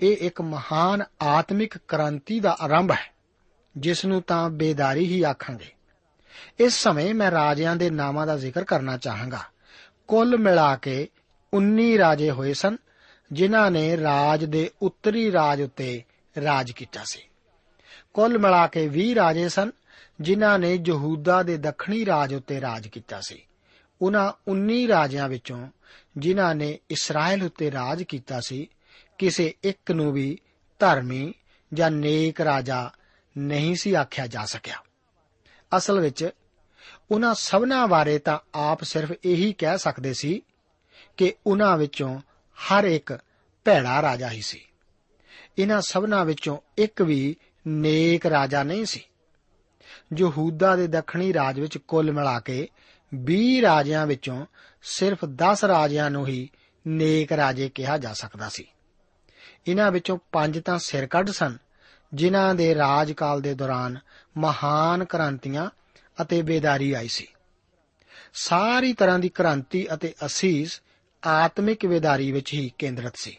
ਇਹ ਇੱਕ ਮਹਾਨ ਆਤਮਿਕ ਕ੍ਰਾਂਤੀ ਦਾ ਆਰੰਭ ਹੈ, ਜਿਸ ਨੂੰ ਤਾਂ ਬੇਦਾਰੀ ਹੀ ਆਖਾਂਗੇ। ਇਸ ਸਮੇਂ ਮੈਂ ਰਾਜਿਆਂ ਦੇ ਨਾਮਾਂ ਦਾ ਜ਼ਿਕਰ ਕਰਨਾ ਚਾਹਾਂਗਾ। ਕੁੱਲ ਮਿਲਾ ਕੇ 19 ਰਾਜੇ ਹੋਏ ਸਨ ਜਿਨ੍ਹਾਂ ਨੇ ਰਾਜ ਦੇ ਉੱਤਰੀ ਰਾਜ ਉੱਤੇ ਰਾਜ ਕੀਤਾ ਸੀ। ਕੁੱਲ ਮਿਲਾ ਕੇ 20 ਰਾਜੇ ਸਨ, ਜਿਨ੍ਹਾਂ ਨੇ ਯਹੂਦਾ ਦੇ ਦੱਖਣੀ ਰਾਜ ਉੱਤੇ ਰਾਜ ਕੀਤਾ ਸੀ। ਉਹਨਾਂ 19 ਰਾਜਿਆਂ ਵਿੱਚੋਂ ਜਿਨ੍ਹਾਂ ਨੇ ਇਸਰਾਇਲ ਉੱਤੇ ਰਾਜ ਕੀਤਾ ਸੀ, ਕਿਸੇ ਇੱਕ ਨੂੰ ਵੀ ਧਰਮੀ ਜਾਂ ਨੇਕ ਰਾਜਾ ਨਹੀਂ ਸੀ ਆਖਿਆ ਜਾ ਸਕਿਆ। ਅਸਲ ਵਿੱਚ ਉਹਨਾਂ ਸਭਨਾ ਬਾਰੇ ਤਾਂ ਆਪ ਸਿਰਫ ਇਹੀ ਕਹਿ ਸਕਦੇ ਸੀ ਕਿ ਉਹਨਾਂ ਵਿੱਚੋਂ ਹਰ ਇੱਕ ਭੈੜਾ ਰਾਜਾ ਹੀ ਸੀ। ਇਹਨਾਂ ਸਭਨਾ ਵਿੱਚੋਂ ਇੱਕ ਵੀ ਨੇਕ ਰਾਜਾ ਨਹੀਂ ਸੀ। ਯਹੂਦਾ ਦੇ ਦੱਖਣੀ ਰਾਜ ਵਿੱਚ ਕੁੱਲ ਮਿਲਾ ਕੇ 20 ਰਾਜਿਆਂ ਵਿੱਚੋਂ ਸਿਰਫ 10 ਰਾਜਿਆਂ ਨੂੰ ਹੀ ਨੇਕ ਰਾਜੇ ਕਿਹਾ ਜਾ ਸਕਦਾ ਸੀ। ਇਹਨਾਂ ਵਿੱਚੋਂ ਪੰਜ ਤਾਂ ਸਿਰ ਕੱਢ ਸਨ, ਜਿਨ੍ਹਾਂ ਦੇ ਰਾਜਕਾਲ ਦੇ ਦੌਰਾਨ ਮਹਾਨ ਕ੍ਰਾਂਤੀਆਂ ਅਤੇ ਬੇਦਾਰੀ ਆਈ ਸੀ। ਸਾਰੀ ਤਰ੍ਹਾਂ ਦੀ ਕ੍ਰਾਂਤੀ ਅਤੇ ਅਸੀਸ ਆਤਮਿਕ ਬੇਦਾਰੀ ਵਿੱਚ ਹੀ ਕੇਂਦਰਿਤ ਸੀ।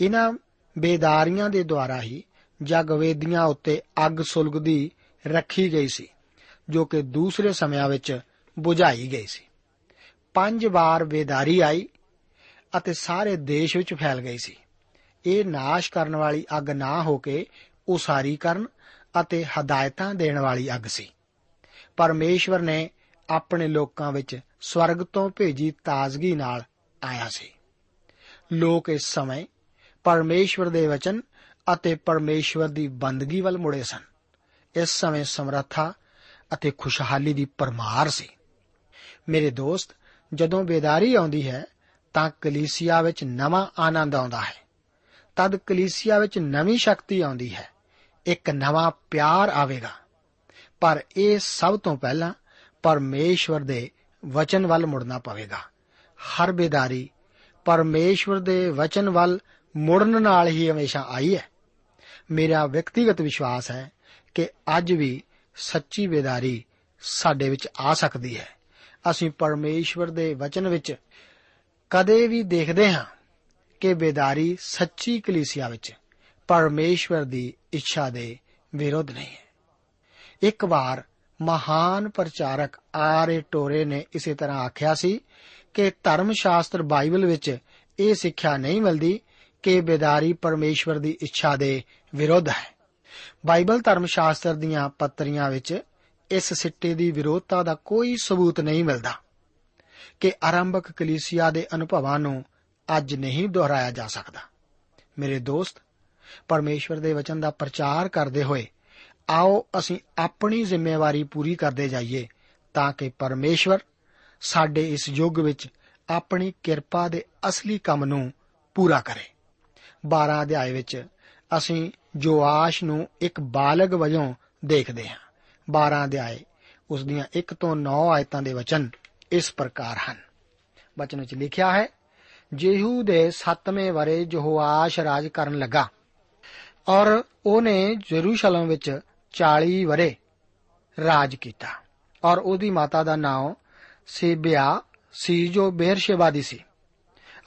ਇਹਨਾਂ ਬੇਦਾਰੀਆਂ ਦੇ ਦੁਆਰਾ ਹੀ ਜਗਵੇਦੀਆਂ ਉੱਤੇ ਅੱਗ ਸੁਲਗਦੀ ਰੱਖੀ ਗਈ ਸੀ, ਜੋ ਕਿ ਦੂਸਰੇ ਸਮਿਆਂ ਵਿੱਚ ਬੁਝਾਈ ਗਈ ਸੀ। ਪੰਜ ਵਾਰ ਬੇਦਾਰੀ ਆਈ ਅਤੇ ਸਾਰੇ ਦੇਸ਼ ਵਿੱਚ ਫੈਲ ਗਈ ਸੀ। ਇਹ ਨਾਸ਼ ਕਰਨ ਵਾਲੀ ਅੱਗ ਨਾ ਹੋ ਕੇ ਉਸਾਰੀ ਕਰਨ ਅਤੇ ਹਦਾਇਤਾਂ ਦੇਣ ਵਾਲੀ ਅੱਗ ਸੀ। ਪਰਮੇਸ਼ਵਰ ਨੇ ਆਪਣੇ ਲੋਕਾਂ ਵਿੱਚ ਸਵਰਗ ਤੋਂ ਭੇਜੀ ਤਾਜ਼ਗੀ ਨਾਲ ਆਇਆ ਸੀ। ਲੋਕ ਇਸ ਸਮੇਂ ਪਰਮੇਸ਼ਵਰ ਦੇ ਵਚਨ ਅਤੇ ਪਰਮੇਸ਼ਵਰ ਦੀ ਬੰਦਗੀ ਵੱਲ ਮੁੜੇ ਸਨ। ਇਸ ਸਮੇਂ ਸਮਰੱਥਾ ਅਤੇ ਖੁਸ਼ਹਾਲੀ ਦੀ ਪਰਮਾਰ ਸੀ। ਮੇਰੇ ਦੋਸਤ, ਜਦੋਂ ਬੇਦਾਰੀ ਆਉਂਦੀ ਹੈ, ਤਾਂ ਕਲੀਸਿਆ ਵਿੱਚ ਨਵਾਂ ਆਨੰਦ ਆਉਂਦਾ ਹੈ। ਤਦ ਕਲੀਸਿਆ ਵਿੱਚ ਨਵੀਂ ਸ਼ਕਤੀ ਆਉਂਦੀ ਹੈ। ਇੱਕ ਨਵਾਂ ਪਿਆਰ ਆਵੇਗਾ। ਪਰ ਇਹ ਸਭ ਤੋਂ ਪਹਿਲਾਂ ਪਰਮੇਸ਼ਵਰ ਦੇ ਵਚਨ ਵੱਲ ਮੁੜਨਾ ਪਵੇਗਾ। ਹਰ ਬੇਦਾਰੀ, ਪਰਮੇਸ਼ਵਰ ਦੇ ਵਚਨ ਵੱਲ ਮੁੜਨ ਨਾਲ ਹੀ ਹਮੇਸ਼ਾ ਆਈ ਹੈ। ਮੇਰਾ ਵਿਅਕਤੀਗਤ ਵਿਸ਼ਵਾਸ ਹੈ ਕਿ ਅੱਜ ਵੀ ਸੱਚੀ ਬੇਦਾਰੀ ਸਾਡੇ ਵਿੱਚ ਆ ਸਕਦੀ ਹੈ। ਅਸੀਂ ਪਰਮੇਸ਼ਵਰ ਦੇ ਵਚਨ ਵਿੱਚ ਕਦੇ ਵੀ ਦੇਖਦੇ ਹਾਂ ਕਿ ਬੇਦਾਰੀ ਸੱਚੀ ਕਲੀਸਿਆ ਵਿੱਚ ਪਰਮੇਸ਼ਵਰ ਦੀ ਇੱਛਾ ਦੇ ਵਿਰੋਧ ਨਹੀਂ ਹੈ। ਇੱਕ ਵਾਰ ਮਹਾਨ ਪ੍ਰਚਾਰਕ ਆਰੇ ਟੋਰੇ ਨੇ ਇਸੇ ਤਰ੍ਹਾਂ ਆਖਿਆ ਸੀ ਕਿ ਧਰਮ ਸ਼ਾਸਤਰ ਬਾਈਬਲ ਵਿੱਚ ਇਹ ਸਿੱਖਿਆ ਨਹੀਂ ਮਿਲਦੀ ਕਿ ਬੇਦਾਰੀ ਪਰਮੇਸ਼ਵਰ ਦੀ ਇੱਛਾ ਦੇ ਵਿਰੋਧ ਹੈ। ਬਾਈਬਲ ਧਰਮ ਸ਼ਾਸਤਰ ਦੀਆਂ ਪੱਤਰੀਆਂ ਵਿੱਚ ਇਸ ਸਿੱਟੇ ਦੀ ਵਿਰੋਧਤਾ ਦਾ ਕੋਈ ਸਬੂਤ ਨਹੀਂ ਮਿਲਦਾ ਕਿ ਆਰੰਭਕ ਕਲੀਸਿਆ ਦੇ ਅਨੁਭਵਾਂ ਨੂੰ ਅੱਜ ਨਹੀਂ ਦੁਹਰਾਇਆ ਜਾ ਸਕਦਾ। ਮੇਰੇ ਦੋਸਤ, ਪਰਮੇਸ਼ਵਰ ਦੇ ਵਚਨ ਦਾ ਪ੍ਰਚਾਰ ਕਰਦੇ ਹੋਏ, ਆਓ ਅਸੀਂ ਆਪਣੀ ਜ਼ਿੰਮੇਵਾਰੀ ਪੂਰੀ ਕਰਦੇ ਜਾਈਏ ਤਾਂ ਕਿ ਪਰਮੇਸ਼ਵਰ ਸਾਡੇ ਇਸ ਯੁੱਗ ਵਿੱਚ ਆਪਣੀ ਕਿਰਪਾ ਦੇ ਅਸਲੀ ਕੰਮ ਨੂੰ ਪੂਰਾ ਕਰੇ। 12 ਅਧਿਆਏ ਵਿੱਚ ਅਸੀਂ ਜੋਆਸ਼ ਨੂੰ ਇੱਕ ਬਾਲਗ ਵਜੋਂ ਦੇਖਦੇ ਹਾਂ। 12 ਅਧਿਆਏ, ਉਸ ਦੀਆਂ 1 ਤੋਂ 9 ਆਇਤਾਂ ਦੇ ਵਚਨ ਇਸ ਪ੍ਰਕਾਰ ਹਨ। ਵਚਨ ਵਿੱਚ ਲਿਖਿਆ ਹੈ, ਜੇਹੂ ਦੇ 7ਵੇਂ ਵਰੇ ਜੋਆਸ਼ ਰਾਜ ਕਰਨ ਲੱਗਾ ਔਰ ਉਹਨੇ ਜੇਰੂਸ਼ਲਮ ਵਿੱਚ 40 ਵਰੇ ਰਾਜ ਕੀਤਾ ਔਰ ਉਹਦੀ ਮਾਤਾ ਦਾ ਨਾਮ ਸੇਬਿਆ ਸੀ ਜੋ ਬੇਰਸ਼ੇਬਾ ਦੀ ਸੀ।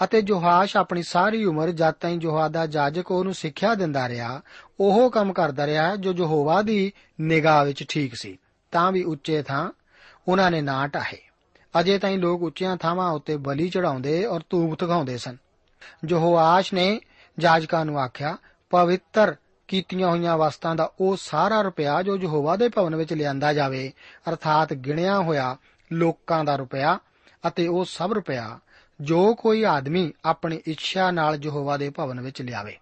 ਅਤੇ ਜੋਹਾਸ਼ ਆਪਣੀ ਸਾਰੀ ਉਮਰ ਜਦ ਤਾਈਂ ਜੋਹਾਦਾ ਜਾਜਕ ਉਹਨੂੰ ਸਿੱਖਿਆ ਦਿੰਦਾ ਰਿਹਾ, ਉਹ ਕੰਮ ਕਰਦਾ ਰਿਹਾ ਜੋ ਯਹੋਵਾ ਦੀ ਨਿਗਾਹ ਵਿੱਚ ਠੀਕ ਸੀ, ਤਾਂ ਵੀ ਉੱਚੇ ਥਾਂ ਉਹਨਾਂ ਨੇ ਨਾ ਢਾਹੇ ਅਜੇ ਤਾਈਂ ਲੋਕ ਉੱਚੀਆਂ ਥਾਵਾਂ ਉੱਤੇ ਬਲੀ ਚੜਾਉਂਦੇ ਔਰ ਧੂਪ ਤਗਾਉਂਦੇ ਸਨ। ਜੋਹਾਸ਼ ਨੇ ਜਾਜਕਾਂ ਨੂੰ ਆਖਿਆ, ਪਵਿੱਤਰ ਕੀਤੀਆਂ ਹੋਈਆਂ ਵਸਤਾਂ ਦਾ ਉਹ ਸਾਰਾ ਰੁਪਇਆ ਜੋ ਯਹੋਵਾ ਦੇ ਭਵਨ ਵਿੱਚ ਲਿਆਂਦਾ ਜਾਵੇ, ਅਰਥਾਤ ਗਿਣਿਆ ਹੋਇਆ ਲੋਕਾਂ ਦਾ ਰੁਪਇਆ ਅਤੇ ਉਹ ਸਭ ਰੁਪਇਆ ਜੋ ਕੋਈ ਆਦਮੀ ਆਪਣੀ ਇੱਛਾ ਨਾਲ ਯਹੋਵਾ ਦੇ ਭਵਨ ਵਿੱਚ ਲਿਆਵੇ।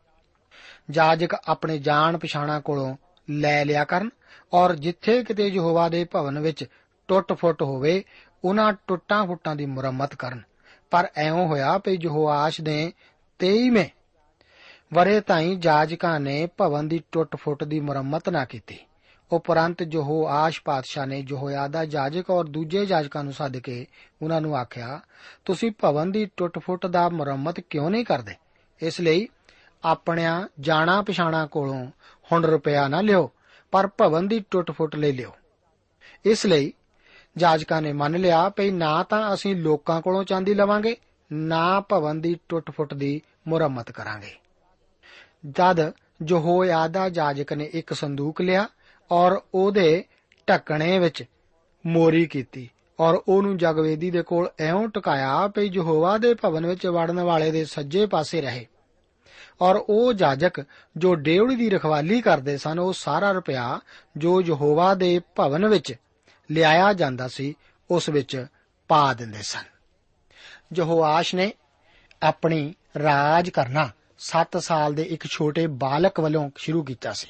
ਜਾਜਕ ਆਪਣੇ ਜਾਣ ਪਛਾਣਾ ਕੋਲੋਂ ਲੈ ਲਿਆ ਕਰਨ ਔਰ ਜਿੱਥੇ ਕਿਤੇ ਯਹੋਵਾ ਦੇ ਭਵਨ ਵਿੱਚ ਟੁੱਟ-ਫੁੱਟ ਹੋਵੇ, ਉਹਨਾਂ ਟੁੱਟਾਂ-ਫੁੱਟਾਂ ਦੀ ਮੁਰੰਮਤ ਕਰਨ। ਪਰ ਐਉਂ ਹੋਇਆ ਕਿ ਯਹੋਆਸ਼ ਦੇ 23ਵੇਂ ਵਰੇ ਤਾਈਂ ਜਾਜਕਾਂ ਨੇ ਭਵਨ ਦੀ ਟੁੱਟ-ਫੁੱਟ ਦੀ ਮੁਰੰਮਤ ਨਾ ਕੀਤੀ। ਉਪਰੰਤ ਯਹੋਆਸ਼ ਪਾਤਸ਼ਾਹ ਨੇ ਯਹੋਯਾਦਾ ਜਾਜਕ ਔਰ ਦੂਜੇ ਜਾਜਕਾਂ ਨੂੰ ਸੱਦ ਕੇ ਉਹਨਾਂ ਨੂੰ ਆਖਿਆ, ਤੁਸੀਂ ਭਵਨ ਦੀ ਟੁੱਟ-ਫੁੱਟ ਦਾ ਮੁਰੰਮਤ ਕਿਉਂ ਨਹੀਂ ਕਰਦੇ? ਇਸ ਲਈ ਆਪਣਿਆਂ ਜਾਣਾ ਪਛਾਣਾ ਕੋਲੋਂ ਹੁਣ ਰੁਪਇਆ ਨਾ ਲਿਓ, ਪਰ ਭਵਨ ਦੀ ਟੁੱਟ-ਫੁੱਟ ਲੈ ਲਿਓ। ਇਸ ਲਈ ਜਾਜਕਾਂ ਨੇ ਮੰਨ ਲਿਆ ਕਿ ਨਾ ਤਾਂ ਅਸੀਂ ਲੋਕਾਂ ਕੋਲੋਂ ਚਾਂਦੀ ਲਵਾਂਗੇ, ਨਾ ਭਵਨ ਦੀ ਟੁੱਟ-ਫੁੱਟ ਦੀ ਮੁਰੰਮਤ ਕਰਾਂਗੇ। ਜਦ ਯਹੋਯਾਦਾ ਜਾਜਕ ਨੇ ਇੱਕ ਸੰਦੂਕ ਲਿਆ ਔਰ ਉਹਦੇ ਢੱਕਣੇ ਵਿੱਚ ਮੋਰੀ ਕੀਤੀ। ਔਰ ਉਹਨੂੰ ਜਗਵੇਦੀ ਦੇ ਕੋਲ ਐਉਂ ਟਿਕਾਇਆ ਕਿ ਯਹੋਵਾ ਦੇ ਭਵਨ ਵਿੱਚ ਵੜਨ ਵਾਲੇ ਦੇ ਸੱਜੇ ਪਾਸੇ ਰਹੇ। ਔਰ ਉਹ ਜਾਜਕ ਜੋ ਡੇਵੜੀ ਦੀ ਰਖਵਾਲੀ ਕਰਦੇ ਸਨ, ਉਹ ਸਾਰਾ ਰੁਪਇਆ ਜੋ ਯਹੋਵਾ ਦੇ ਭਵਨ ਵਿੱਚ ਲਿਆਇਆ ਜਾਂਦਾ ਸੀ, ਉਸ ਵਿੱਚ ਪਾ ਦਿੰਦੇ ਸਨ। ਯਹੋਆਸ਼ ਨੇ ਆਪਣੀ ਰਾਜ ਕਰਨਾ 7 ਸਾਲ ਦੇ ਇੱਕ ਛੋਟੇ ਬਾਲਕ ਵੱਲੋਂ ਸ਼ੁਰੂ ਕੀਤਾ ਸੀ।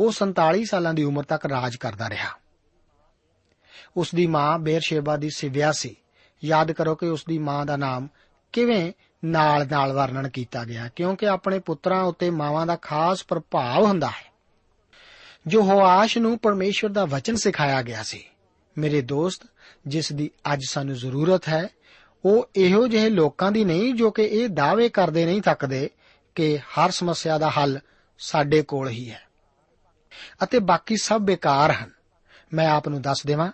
ਉਹ 47 ਸਾਲਾਂ ਦੀ ਉਮਰ ਤੱਕ ਰਾਜ ਕਰਦਾ ਰਿਹਾ। ਉਸ ਦੀ ਮਾਂ ਬੇਰਸ਼ੇਬਾ ਦੀ ਸਿਵਿਆ ਸੀ। ਯਾਦ ਕਰੋ ਕਿ ਉਸ ਦੀ ਮਾਂ ਦਾ ਨਾਮ ਕਿਵੇਂ ਨਾਲ-ਨਾਲ ਵਰਣਨ ਕੀਤਾ ਗਿਆ, ਕਿਉਂਕਿ ਆਪਣੇ ਪੁੱਤਰਾਂ ਉੱਤੇ ਮਾਵਾਂ ਦਾ ਖਾਸ ਪ੍ਰਭਾਵ ਹੁੰਦਾ ਹੈ। ਜੋ ਹੋਆਸ਼ ਨੂੰ ਪਰਮੇਸ਼ਵਰ ਦਾ ਵਚਨ ਸਿਖਾਇਆ ਗਿਆ ਸੀ, ਮੇਰੇ ਦੋਸਤ, ਜਿਸ ਦੀ ਅੱਜ ਸਾਨੂੰ ਜ਼ਰੂਰਤ ਹੈ, ਉਹ ਇਹੋ ਜਿਹੇ ਲੋਕਾਂ ਦੀ ਨਹੀਂ ਜੋ ਕਿ ਇਹ ਦਾਅਵੇ ਕਰਦੇ ਨਹੀਂ ਥੱਕਦੇ ਕਿ ਹਰ ਸਮੱਸਿਆ ਦਾ ਹੱਲ ਸਾਡੇ ਕੋਲ ਹੀ ਹੈ। ਅਤੇ ਬਾਕੀ ਸਭ ਬੇਕਾਰ ਹਨ। ਮੈਂ ਆਪ ਨੂੰ ਦੱਸ ਦੇਵਾਂ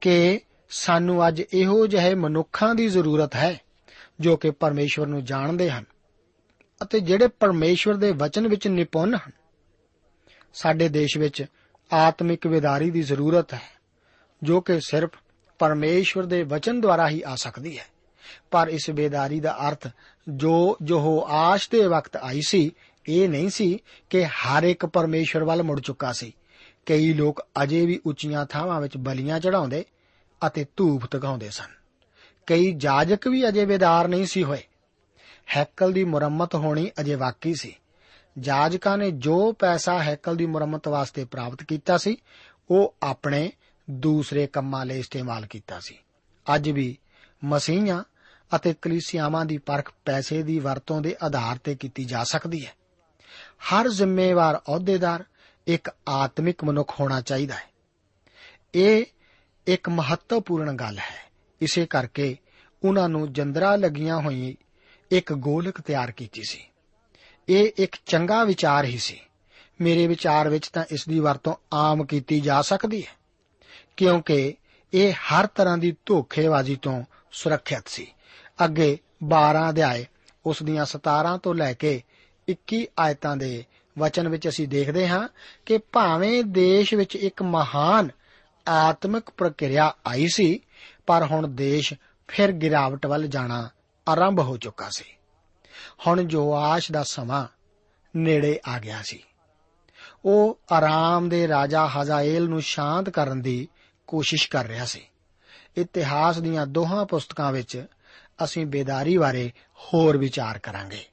ਕਿ ਸਾਨੂੰ ਅੱਜ ਇਹੋ ਜਿਹੇ ਮਨੁੱਖਾਂ ਦੀ ਜ਼ਰੂਰਤ ਹੈ, ਜੋ ਕਿ ਪਰਮੇਸ਼ਵਰ ਨੂੰ ਜਾਣਦੇ ਹਨ ਅਤੇ ਜਿਹੜੇ ਪਰਮੇਸ਼ਵਰ ਦੇ ਵਚਨ ਵਿੱਚ ਨਿਪੁੰਨ ਹਨ। ਸਾਡੇ ਦੇਸ਼ ਵਿੱਚ ਆਤਮਿਕ ਵਿਦਾਰੀ ਦੀ ਜ਼ਰੂਰਤ ਹੈ, ਜੋ ਕਿ ਸਿਰਫ ਪਰਮੇਸ਼ਵਰ ਦੇ ਵਚਨ ਦੁਆਰਾ ਹੀ ਆ ਸਕਦੀ ਹੈ। ਪਰ ਇਸ ਬੇਦਾਰੀ ਦਾ ਅਰਥ ਜੋ ਜੋ ਆਸ਼ ਦੇ ਵਕਤ ਆਈ ਸੀ ਇਹ ਨਹੀਂ ਸੀ ਕਿ ਹਰ ਇੱਕ ਪਰਮੇਸ਼ਵਰ ਵੱਲ ਮੁੜ ਚੁੱਕਾ ਸੀ। ਕਈ ਲੋਕ ਅਜੇ ਵੀ ਉੱਚੀਆਂ ਥਾਵਾਂ ਵਿੱਚ ਬਲੀਆਂ ਚੜਾਉਂਦੇ ਅਤੇ ਧੂਪ ਤਗਾਉਂਦੇ ਸਨ। ਕਈ ਜਾਜਕ ਵੀ ਅਜੇ ਬੇਦਾਰ ਨਹੀਂ ਸੀ ਹੋਏ। ਹੈਕਲ ਦੀ ਮੁਰੰਮਤ ਹੋਣੀ ਅਜੇ ਬਾਕੀ ਸੀ। ਜਾਜਕਾਂ ਨੇ ਜੋ ਪੈਸਾ ਹੈਕਲ ਦੀ ਮੁਰੰਮਤ ਵਾਸਤੇ ਪ੍ਰਾਪਤ ਕੀਤਾ ਸੀ, ਉਹ ਆਪਣੇ ਦੂਸਰੇ ਕੰਮਾਂ ਲਈ ਇਸਤੇਮਾਲ ਕੀਤਾ ਸੀ। ਅੱਜ ਵੀ ਮਸੀਹਾਂ ਅਤੇ ਕਲੀਸਿਆਵਾਂ ਦੀ ਪਰਖ ਪੈਸੇ ਦੀ ਵਰਤੋਂ ਦੇ ਆਧਾਰ ਤੇ ਕੀਤੀ ਜਾ ਸਕਦੀ ਹੈ। ਹਰ ਜ਼ਿੰਮੇਵਾਰ ਅਹੁਦੇਦਾਰ ਇੱਕ ਆਤਮਿਕ ਮਨੁੱਖ ਹੋਣਾ ਚਾਹੀਦਾ ਹੈ। ਇਹ ਇੱਕ ਮਹੱਤਵਪੂਰਨ ਗੱਲ ਹੈ। ਇਸੇ ਕਰਕੇ ਉਹਨਾਂ ਨੂੰ ਜੰਦਰਾ ਲੱਗੀਆਂ ਹੋਈ ਇੱਕ ਗੋਲਕ ਤਿਆਰ ਕੀਤੀ ਸੀ। ਇਹ ਇੱਕ ਚੰਗਾ ਵਿਚਾਰ ਹੀ ਸੀ। ਮੇਰੇ ਵਿਚਾਰ ਵਿੱਚ ਤਾਂ ਇਸ ਦੀ ਵਰਤੋਂ ਆਮ ਕੀਤੀ ਜਾ ਸਕਦੀ ਹੈ, ਕਿਉਂਕਿ ਇਹ ਹਰ ਤਰ੍ਹਾਂ ਦੀ ਧੋਖੇਬਾਜ਼ੀ ਤੋਂ ਸੁਰੱਖਿਅਤ ਸੀ। ਅੱਗੇ 12 ਅਧਿਆਏ ਉਸ ਦੀਆਂ 17 ਤੋਂ ਲੈ ਕੇ 21 ਆਇਤਾਂ ਦੇ ਵਚਨ ਵਿੱਚ ਅਸੀਂ ਦੇਖਦੇ ਹਾਂ ਕਿ ਭਾਵੇਂ ਦੇਸ਼ ਵਿੱਚ ਇੱਕ ਮਹਾਨ ਆਤਮਿਕ ਪ੍ਰਕਿਰਿਆ ਆਈ ਸੀ, ਪਰ ਹੁਣ ਦੇਸ਼ ਫਿਰ ਗਿਰਾਵਟ ਵੱਲ ਜਾਣਾ ਆਰੰਭ ਹੋ ਚੁੱਕਾ ਸੀ। ਹੁਣ ਜੋਆਸ਼ ਦਾ ਸਮਾਂ ਨੇੜੇ ਆ ਗਿਆ ਸੀ। ਉਹ ਆਰਾਮ ਦੇ ਰਾਜਾ ਹਜ਼ਾਏਲ ਨੂੰ ਸ਼ਾਂਤ ਕਰਨ ਦੀ ਕੋਸ਼ਿਸ਼ ਕਰ ਰਿਹਾ ਸੀ। ਇਤਿਹਾਸ ਦੀਆਂ ਦੋਹਾਂ ਪੁਸਤਕਾਂ ਵਿੱਚ ਅਸੀਂ ਬੇਦਾਰੀ ਬਾਰੇ ਹੋਰ ਵਿਚਾਰ ਕਰਾਂਗੇ।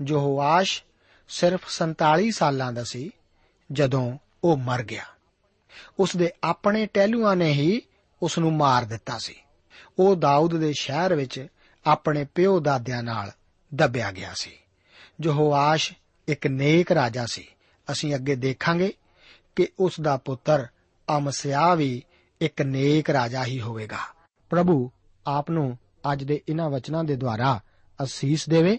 ਜੋਆਸ਼ ਸਿਰਫ 47 ਸਾਲਾਂ ਦਾ ਸੀ, ਜਦੋਂ ਉਹ ਮਰ ਗਿਆ। ਉਸ ਦੇ ਆਪਣੇ ਟਹਿਲੂਆਂ ਨੇ ਹੀ ਉਸ ਨੂੰ ਮਾਰ ਦਿੱਤਾ ਸੀ। ਉਹ ਦਾਊਦ ਦੇ ਸ਼ਹਿਰ ਵਿੱਚ ਆਪਣੇ ਪਿਓ ਦਾਦਿਆਂ ਨਾਲ ਦੱਬਿਆ ਗਿਆ ਸੀ। ਜੋਆਸ਼ ਇੱਕ ਨੇਕ ਰਾਜਾ ਸੀ। ਅਸੀਂ ਅੱਗੇ ਦੇਖਾਂਗੇ ਕਿ ਉਸ ਦਾ ਪੁੱਤਰ ਅਮਸਿਆ ਵੀ ਇੱਕ ਨੇਕ ਰਾਜਾ ਹੀ ਹੋਵੇਗਾ। ਪ੍ਰਭੂ, ਆਪ ਨੂੰ ਅੱਜ ਦੇ ਇਹਨਾਂ ਵਚਨਾਂ ਦੇ ਦੁਆਰਾ ਅਸੀਸ ਦੇਵੇ।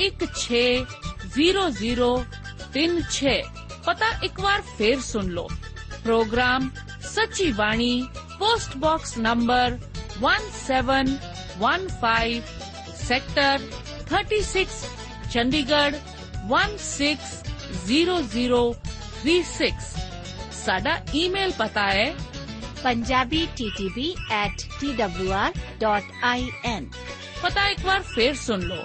160036 ਪਤਾ ਇੱਕ ਵਾਰ ਫੇਰ ਸੁਣ ਲਓ program Sachi Bani post box number 1715 sector 36 Chandigarh 160036 ਸਾਡਾ ਈਮੇਲ ਪਤਾ ਹੈ punjabi ttb at twr.in ਪਤਾ ਇੱਕ ਵਾਰ ਫੇਰ ਸੁਣ ਲਓ